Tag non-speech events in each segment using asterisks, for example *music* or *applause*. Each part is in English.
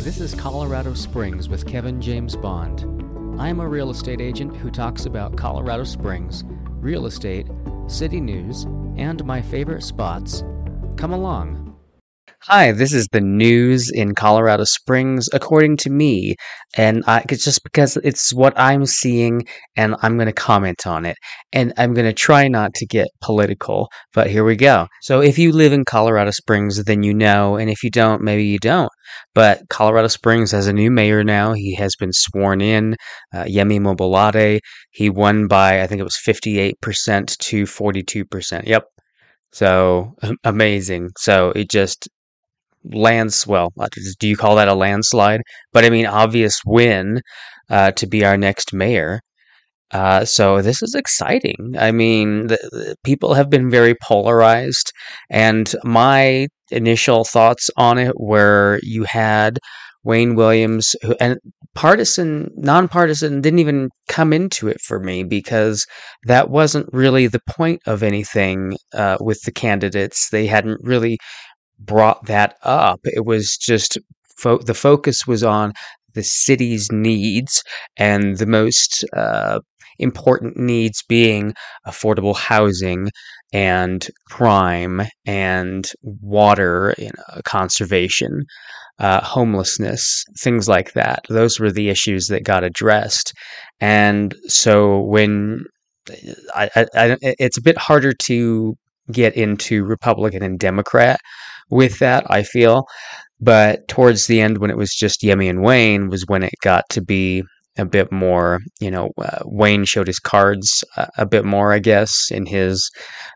This is Colorado Springs with Kevin James Bond. I am a real estate agent who talks about Colorado Springs, real estate, city news, and my favorite spots. Come along. Hi, this is the news in Colorado Springs, according to me, and I, it's just because it's what I'm seeing, and I'm going to comment on it, and I'm going to try not to get political, but here we go. So, if you live in Colorado Springs, then you know, and if you don't, maybe you don't. But Colorado Springs has a new mayor now. He has been sworn in, uh, Yemi Mobolade. He won by, I think it was 58% to 42%. Yep. So *laughs* amazing. So it just lands well do you call that a landslide? But i mean obvious win uh, to be our next mayor. Uh, so this is exciting. I mean the, the people have been very polarized and my initial thoughts on it were you had wayne williams who, and partisan nonpartisan didn't even come into it for me because that wasn't really the point of anything uh, with the candidates. They hadn't really brought that up. It was just fo- the focus was on the city's needs and the most uh, important needs being affordable housing and crime and water you know, conservation, uh, homelessness, things like that. Those were the issues that got addressed. And so when I, I, I, it's a bit harder to get into Republican and Democrat with that, I feel. But towards the end, when it was just Yemi and Wayne, was when it got to be a bit more, you know, uh, Wayne showed his cards a bit more, I guess, in his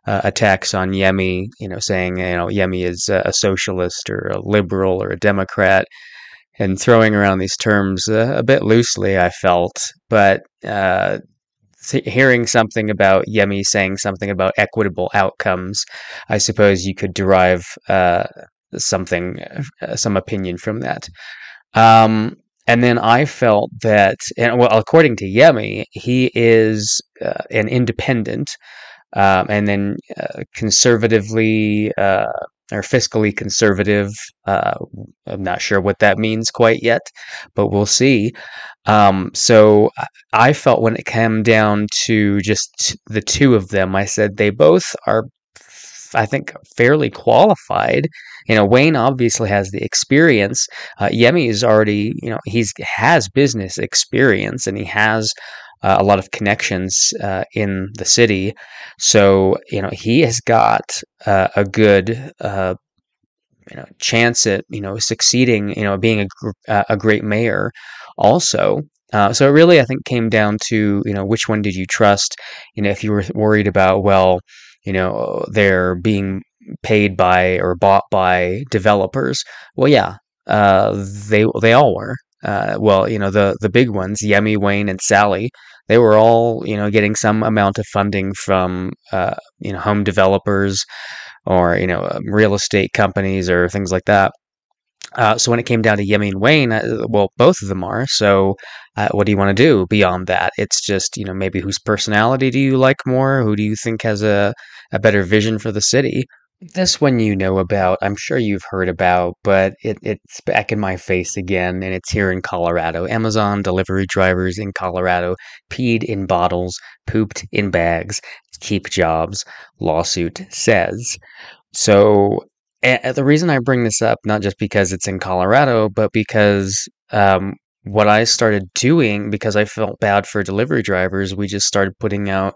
uh, attacks on Yemi, you know, saying, you know, Yemi is a socialist or a liberal or a Democrat and throwing around these terms uh, a bit loosely, I felt. But uh, hearing something about Yemi saying something about equitable outcomes, I suppose you could derive uh, something, uh, some opinion from that. Um, and then I felt that, and well, according to Yemi, he is uh, an independent, um, and then uh, conservatively or fiscally conservative. Uh, I'm not sure what that means quite yet, but we'll see. Um, so I felt when it came down to just the two of them, I said they both are, I think, fairly qualified. You know, Wayne obviously has the experience. Uh, Yemi is already, you know, he's has business experience and he has uh, a lot of connections uh, in the city. So you know, he has got uh, a good. Uh, you know, chance at you know succeeding. You know, being a a great mayor also. Uh, so it really, I think, came down to you know which one did you trust. You know, if you were worried about well, you know, they're being paid by or bought by developers. Well, yeah, uh, they they all were. Uh, well, you know, the the big ones, Yemi, Wayne, and Sally, they were all you know getting some amount of funding from uh, you know home developers or you know um, real estate companies or things like that. Uh, so when it came down to Yemi and Wayne, uh, well, both of them are. So uh, what do you want to do beyond that? It's just you know maybe whose personality do you like more? Who do you think has a a better vision for the city? This one you know about, I'm sure you've heard about, but it, it's back in my face again, and it's here in Colorado. Amazon delivery drivers in Colorado peed in bottles, pooped in bags, keep jobs, lawsuit says. So the reason I bring this up, not just because it's in Colorado, but because um, what I started doing because I felt bad for delivery drivers, we just started putting out.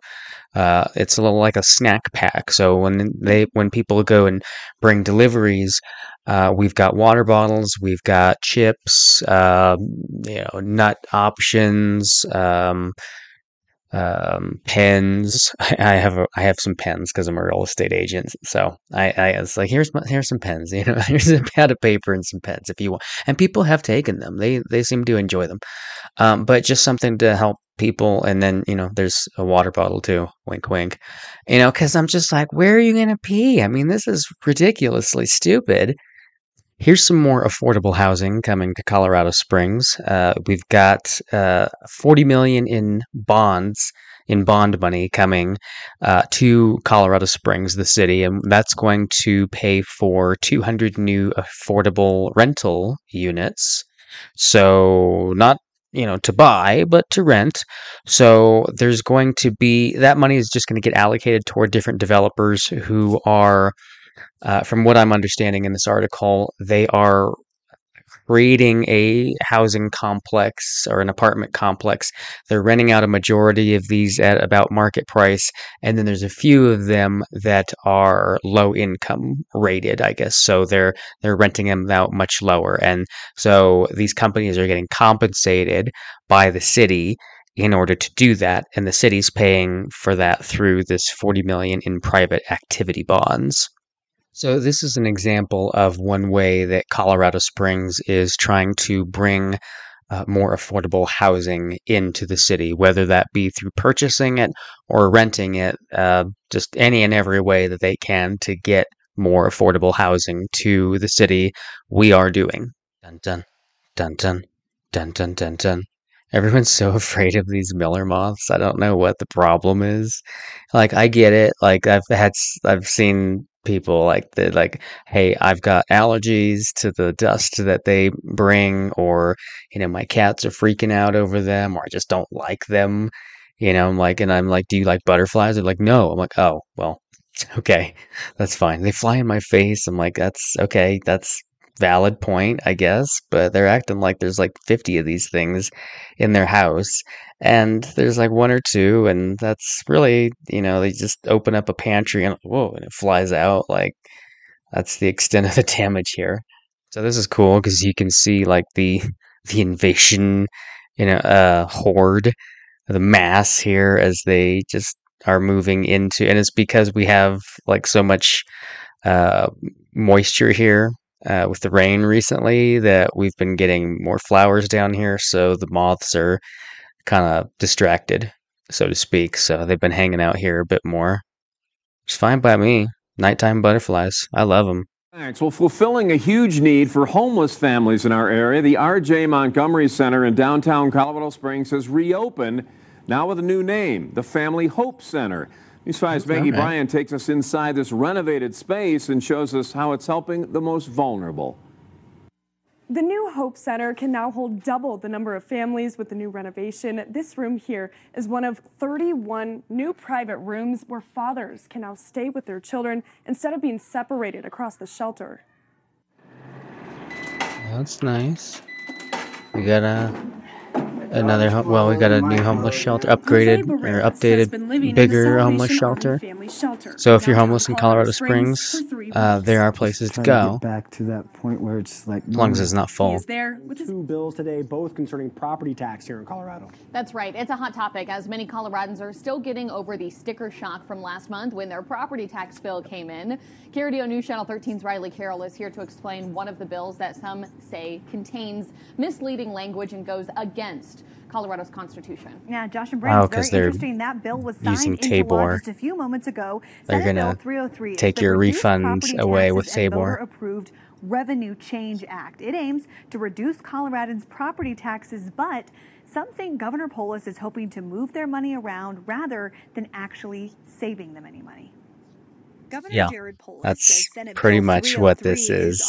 Uh, it's a little like a snack pack. So when they when people go and bring deliveries, uh, we've got water bottles, we've got chips, um, you know, nut options. Um, um, pens. *laughs* I have a, I have some pens because I'm a real estate agent. So I, I it's like here's my, here's some pens. *laughs* You know, here's a pad of paper and some pens if you want. And people have taken them. They they seem to enjoy them. Um, but just something to help people. And then you know, there's a water bottle too. Wink, wink. You know, because I'm just like, where are you gonna pee? I mean, this is ridiculously stupid. Here's some more affordable housing coming to Colorado Springs. Uh, we've got uh, 40 million in bonds, in bond money coming uh, to Colorado Springs, the city, and that's going to pay for 200 new affordable rental units So, not you know to buy but to rent. So there's going to be that money is just going to get allocated toward different developers who are uh, from what i'm understanding in this article they are creating a housing complex or an apartment complex. They're renting out a majority of these at about market price, and then there's a few of them that are low income rated, I guess. So they're they're renting them out much lower, and so these companies are getting compensated by the city in order to do that and the city's paying for that through this 40 million in private activity bonds so, this is an example of one way that Colorado Springs is trying to bring uh, more affordable housing into the city, whether that be through purchasing it or renting it, uh, just any and every way that they can to get more affordable housing to the city. We are doing. Dun dun dun dun dun dun dun dun. Everyone's so *laughs* afraid of these Miller moths. I don't know what the problem is. Like, I get it. Like, I've had, I've seen people like that like hey i've got allergies to the dust that they bring or you know my cats are freaking out over them or i just don't like them. You know i'm like and i'm like do you like butterflies? They're like no. I'm like oh well *laughs* okay that's fine. They fly in my face. I'm like that's okay that's valid point, I guess, but they're acting like there's like 50 of these things in their house. And there's like one or two, and that's really, you know, they just open up a pantry and whoa, and it flies out. Like, that's the extent of the *laughs* damage here. So this is cool because you can see like the *laughs* the invasion, you know, uh, horde, the mass here as they just are moving into, and it's because we have like so much uh, moisture here uh, with the rain recently that we've been getting more flowers down here, so the moths are kind of distracted, so to speak. So they've been hanging out here a bit more. It's fine by me. Nighttime butterflies. I love them. Thanks. Well, fulfilling a huge need for homeless families in our area, the R.J. Montgomery Center in downtown Colorado Springs has reopened, now with a new name, the Family Hope Center. News 5's Maggie okay. Bryan takes us inside this renovated space and shows us how it's helping the most vulnerable. The new Hope Center can now hold double the number of families with the new renovation. This room here is one of 31 new private rooms where fathers can now stay with their children instead of being separated across the shelter. That's nice. We got a another well we got a new homeless shelter upgraded or updated bigger homeless shelter. so if you're homeless in colorado springs uh, there are places to go. back to that point where it's like as long as it's not full. There two bills today both concerning property tax here in colorado. That's right. It's a hot topic as many coloradans are still getting over the sticker shock from last month when their property tax bill came in. KRDO News Channel 13's Riley Carroll is here to explain one of the bills that some say contains misleading language and goes against Colorado's Constitution. Yeah, Josh and Brandon, oh, very interesting. That bill was signed into law just a few moments ago. They're going to oh take your refunds away with Tabor. approved Revenue Change Act. It aims to reduce Coloradans' property taxes, but some think Governor Polis is hoping to move their money around rather than actually saving them any money. Governor yeah, Jared Polis that's pretty much what this is.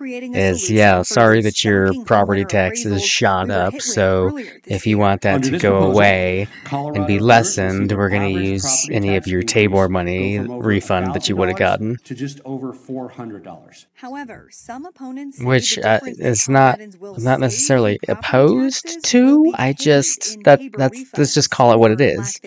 Is, is yeah, sorry that your property taxes shot up. So if you want that to go proposal, away Colorado and be lessened, we're going to use any of your Tabor money refund that you would have gotten to just over four hundred dollars. However, some opponents, which uh, is not not necessarily opposed to. I just that that's let's just call it what it is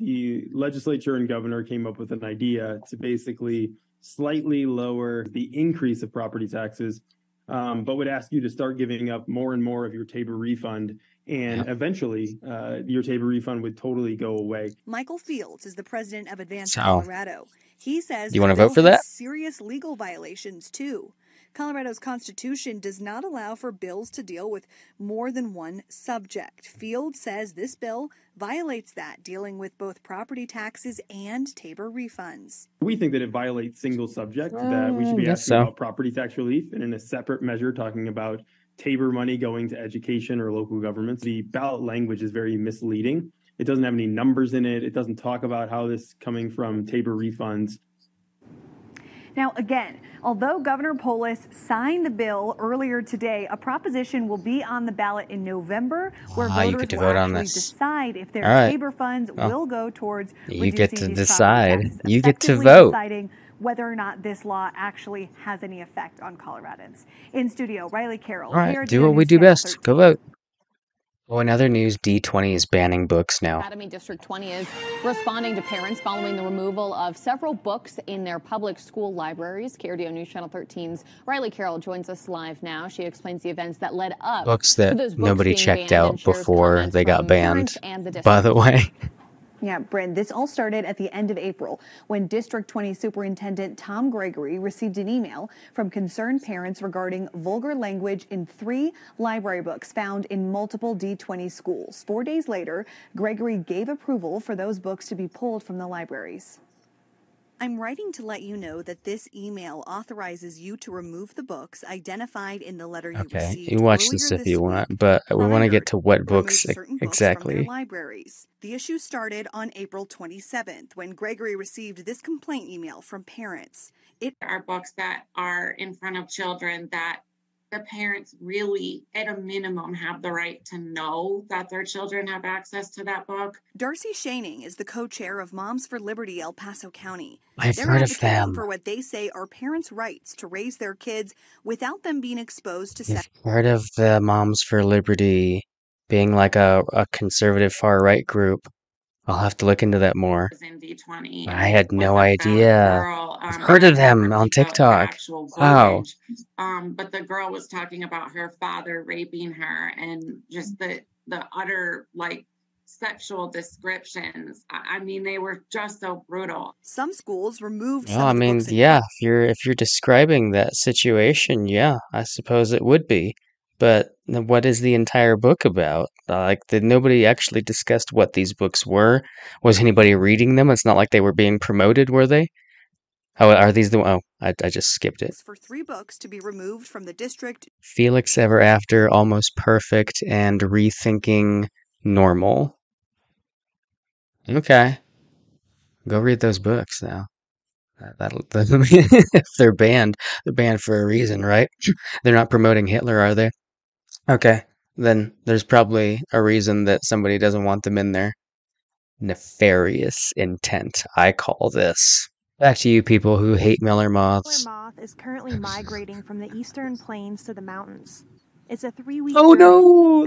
the legislature and governor came up with an idea to basically slightly lower the increase of property taxes, um, but would ask you to start giving up more and more of your Tabor refund. And eventually, uh, your Tabor refund would totally go away. Michael Fields is the president of Advance so, Colorado. He says you want to vote for that? Serious legal violations too. Colorado's constitution does not allow for bills to deal with more than one subject. Field says this bill violates that, dealing with both property taxes and Tabor refunds. We think that it violates single subject, that we should mm, be asking so. about property tax relief, and in a separate measure, talking about Tabor money going to education or local governments. The ballot language is very misleading. It doesn't have any numbers in it. It doesn't talk about how this is coming from Tabor refunds. Now, again, although Governor Polis signed the bill earlier today, a proposition will be on the ballot in November where Ah, you voters will vote on actually decide if their right. Tabor funds Well, will go towards you get to decide. You get to vote. deciding whether or not this law actually has any effect on Coloradans. In studio, Riley Carroll. All right, do what we do best. 13. Go vote. Well, in other news, D20 is banning books now. Academy District 20 is responding to parents following the removal of several books in their public school libraries. KRDO News Channel 13's Riley Carroll joins us live now. She explains the events that led up Books that books nobody checked out before they got banned. the By the way, *laughs* Yeah, Bryn, this all started at the end of April when District 20 Superintendent Tom Gregory received an email from concerned parents regarding vulgar language in three library books found in multiple D20 schools. Four days later, Gregory gave approval for those books to be pulled from the libraries. I'm writing to let you know that this email authorizes you to remove the books identified in the letter you okay, received you watch this if this you week want, but we want to get to what books remove e- books exactly. libraries. The issue started on April 27th when Gregory received this complaint email from parents. It are books that are in front of children that the parents really, at a minimum, have the right to know that their children have access to that book. Darcy Schoening is the co-chair of Moms for Liberty El Paso County. I've They're heard of them. for what they say are parents' rights to raise their kids without them being exposed to You've sex. heard of the Moms for Liberty being like a, a conservative far right group. I'll have to look into that more. in D20. I had no idea. girl, I've um, heard of can't them on repeat the- the TikTok. Wow. Um, but the girl was talking about her father raping her and just the the utter like sexual descriptions. I, I mean, they were just so brutal. Some schools removed Well, some I mean, yeah, if you're if you're describing that situation, yeah, I suppose it would be. But what is the entire book about? Like, did nobody actually discussed what these books were? Was anybody reading them? It's not like they were being promoted, were they? Oh, are these the? Oh, I I just skipped it. for three books to be removed from the district Felix Ever After, Almost Perfect, and Rethinking Normal. Okay, go read those books now. That- That'll, that'll *laughs* if they're banned, they're banned for a reason, right? They're not promoting Hitler, are they? Okay, then there's probably a reason that somebody doesn't want them in there. Nefarious intent, I call this. Back to you people who hate Miller moths. Miller moth is currently migrating from the eastern plains to the mountains. It's a three-week Oh journey, no!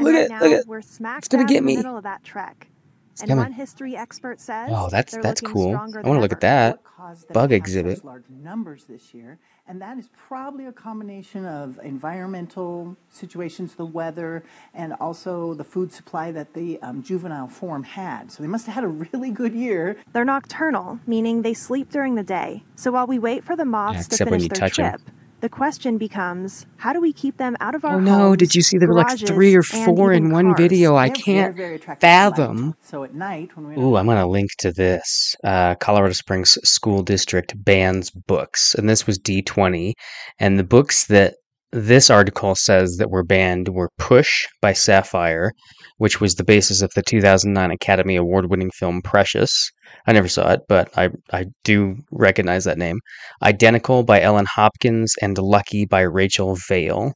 Look right at now look at we're smack it's gonna get in the me. middle of that trek. It's And coming. one history expert says Oh, that's they're that's looking cool. stronger I than want to look at that what caused them bug to have exhibit. large numbers this year, and that is probably a combination of environmental situations, the weather, and also the food supply that the um, juvenile form had. So they must have had a really good year. They're nocturnal, meaning they sleep during the day. So while we wait for the moths to except when finish you their touch 'em. Trip, the question becomes, how do we keep them out of our Oh no, did you see there were like three or four in one cars? video? I They have can't fathom. light. So at night, when we Ooh, I'm gonna link to this. Uh, Colorado Springs School District bans books, and this was D20. And the books that this article says that were banned were Push by Sapphire, which was the basis of the 2009 Academy Award-winning film Precious. I never saw it, but I I do recognize that name. Identical by Ellen Hopkins and Lucky by Rachel Vail.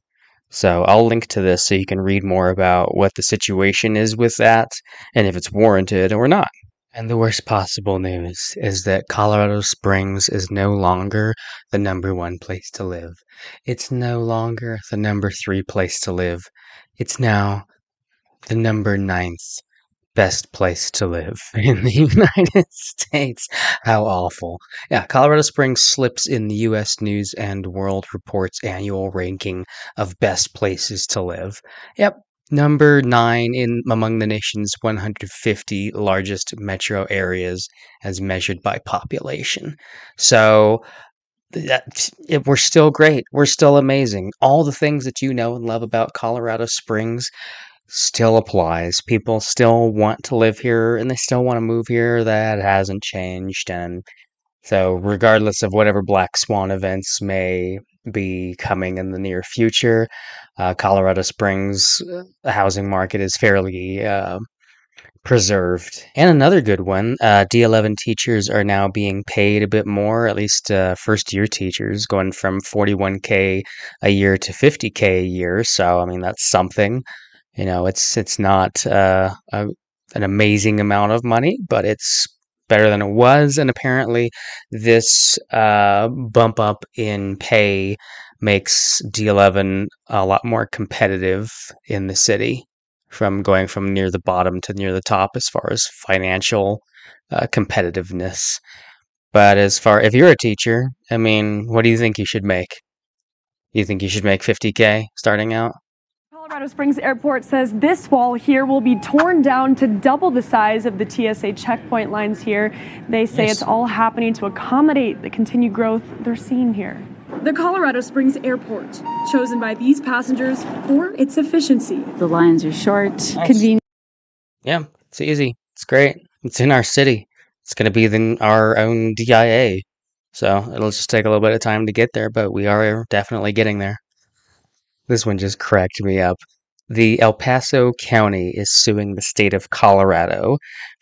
So I'll link to this so you can read more about what the situation is with that and if it's warranted or not. And the worst possible news is that Colorado Springs is no longer the number one place to live. It's no longer the number three place to live. It's now the number ninth best place to live *laughs* in the United States. How awful. Yeah, Colorado Springs slips in the U.S. News and World Report's annual ranking of best places to live. Yep, number nine in among the nation's 150 largest metro areas as measured by population. So that it, we're still great. We're still amazing. All the things that you know and love about Colorado Springs still applies. People still want to live here and they still want to move here. That hasn't changed. And so, regardless of whatever black swan events may be coming in the near future, uh, Colorado Springs uh, housing market is fairly uh, preserved. And another good one, uh, D11 teachers are now being paid a bit more, at least uh, first year teachers, going from 41k a year to 50k a year. So I mean that's something. You know, it's it's not uh, a, an amazing amount of money, but it's better than it was. And apparently, this uh, bump up in pay makes D11 a lot more competitive in the city from going from near the bottom to near the top as far as financial uh, competitiveness. But as far if you're a teacher, I mean, what do you think you should make? You think you should make 50k starting out? Colorado Springs Airport says this wall here will be torn down to double the size of the TSA checkpoint lines here. They say Nice. it's all happening to accommodate the continued growth they're seeing here. The Colorado Springs Airport, chosen by these passengers for its efficiency. The lines are short, Nice. convenient. Yeah, it's easy. It's great. It's in our city. It's going to be the, our own DIA. So it'll just take a little bit of time to get there, but we are definitely getting there. This one just cracked me up. The El Paso County is suing the state of Colorado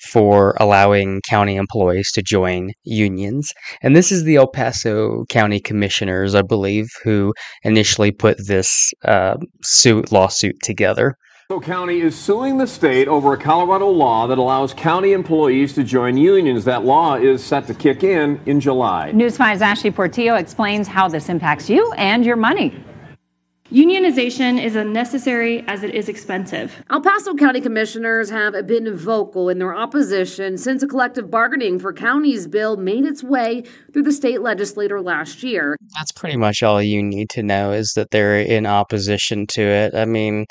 for allowing county employees to join unions. And this is the El Paso County Commissioners, I believe, who initially put this uh, suit lawsuit together. So County is suing the state over a Colorado law that allows county employees to join unions. That law is set to kick in in July. News 5's Ashley Portillo explains how this impacts you and your money. Unionization is as necessary as it is expensive. El Paso County Commissioners have been vocal in their opposition since a collective bargaining for counties bill made its way through the state legislature last year. That's pretty much all you need to know is that they're in opposition to it. I mean,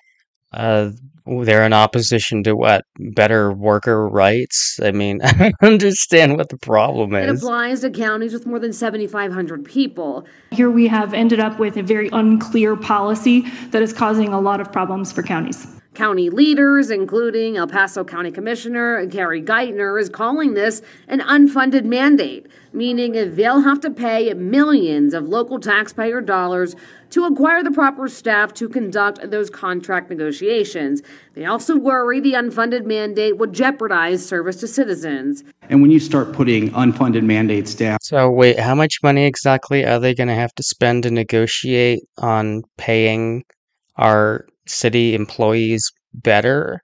uh, they're in opposition to what? Better worker rights? I mean, *laughs* I don't understand what the problem is. It applies to counties with more than 7,500 people. Here we have ended up with a very unclear policy that is causing a lot of problems for counties. County leaders, including El Paso County Commissioner Carrie Geitner, is calling this an unfunded mandate, meaning they'll have to pay millions of local taxpayer dollars to acquire the proper staff to conduct those contract negotiations. They also worry the unfunded mandate would jeopardize service to citizens. And when you start putting unfunded mandates down, So wait, how much money exactly are they going to have to spend to negotiate on paying our city employees better?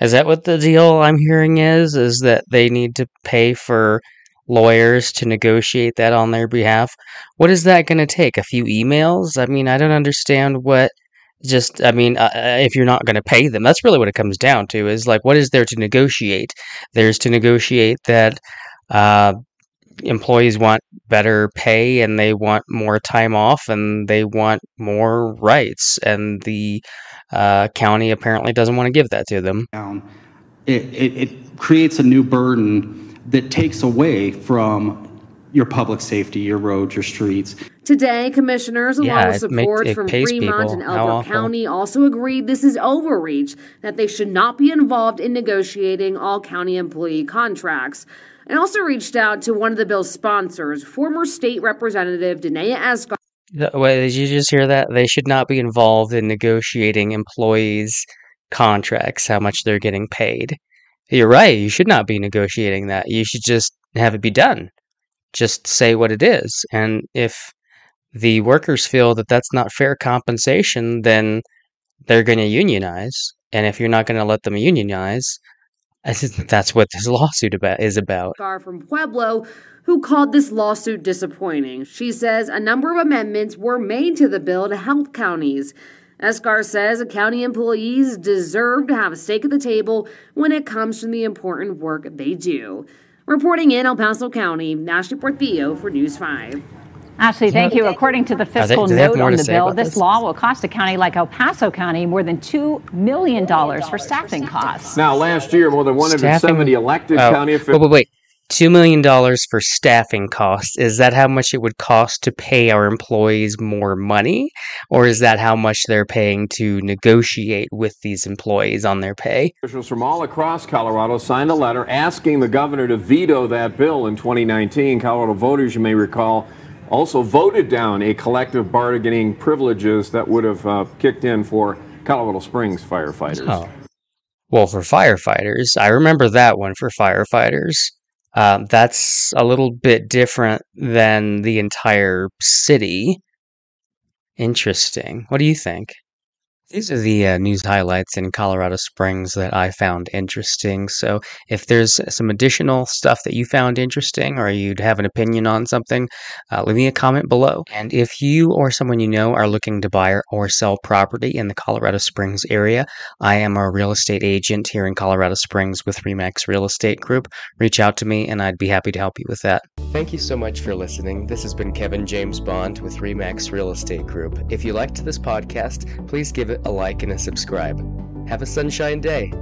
Is that what the deal I'm hearing is? Is that they need to pay for lawyers to negotiate that on their behalf? What is that going to take? A few emails? I mean, I don't understand what just I mean, uh, uh, if you're not going to pay them, that's really what it comes down to is like what is there to negotiate? There's to negotiate that uh employees want better pay and they want more time off and they want more rights and the uh, county apparently doesn't want to give that to them it, it, it creates a new burden that takes away from your public safety, your roads, your streets. Today, commissioners, along Yeah, with support it from Fremont people. and How Elbert. County, also agreed this is overreach, that they should not be involved in negotiating all county employee contracts. And also reached out to one of the bill's sponsors, former state representative Daneya Esgar. Wait, did you just hear that? They should not be involved in negotiating employees' contracts, how much they're getting paid. You're right. You should not be negotiating that. You should just have it be done. Just say what it is. And if the workers feel that that's not fair compensation, then they're going to unionize. And if you're not going to let them unionize, that's what this lawsuit about is about. Esgar from Pueblo, who called this lawsuit disappointing. She says a number of amendments were made to the bill to help counties. Esgar says county employees deserve to have a stake at the table when it comes to the important work they do. Reporting in El Paso County, Ashley Portillo for News 5. Ashley, thank you. According to the fiscal they note on the bill, this this? law will cost a county like El Paso County more than $2 million for staffing costs. Now, last year, more than 170 Staffing- elected Oh, county Wait, officials. wait, wait. Two million dollars for staffing costs. Is that how much it would cost to pay our employees more money? Or is that how much they're paying to negotiate with these employees on their pay? Officials from all across Colorado signed a letter asking the governor to veto that bill in 2019. Colorado voters, you may recall, also voted down a collective bargaining privileges that would have uh, kicked in for Colorado Springs firefighters. Oh. Well, for firefighters, I remember that one for firefighters. Um, that's a little bit different than the entire city. Interesting. What do you think? These are the uh, news highlights in Colorado Springs that I found interesting. So, if there's some additional stuff that you found interesting or you'd have an opinion on something, uh, leave me a comment below. And if you or someone you know are looking to buy or sell property in the Colorado Springs area, I am a real estate agent here in Colorado Springs with Remax Real Estate Group. Reach out to me and I'd be happy to help you with that. Thank you so much for listening. This has been Kevin James Bond with Remax Real Estate Group. If you liked this podcast, please give a like and a subscribe. Have a sunshine day.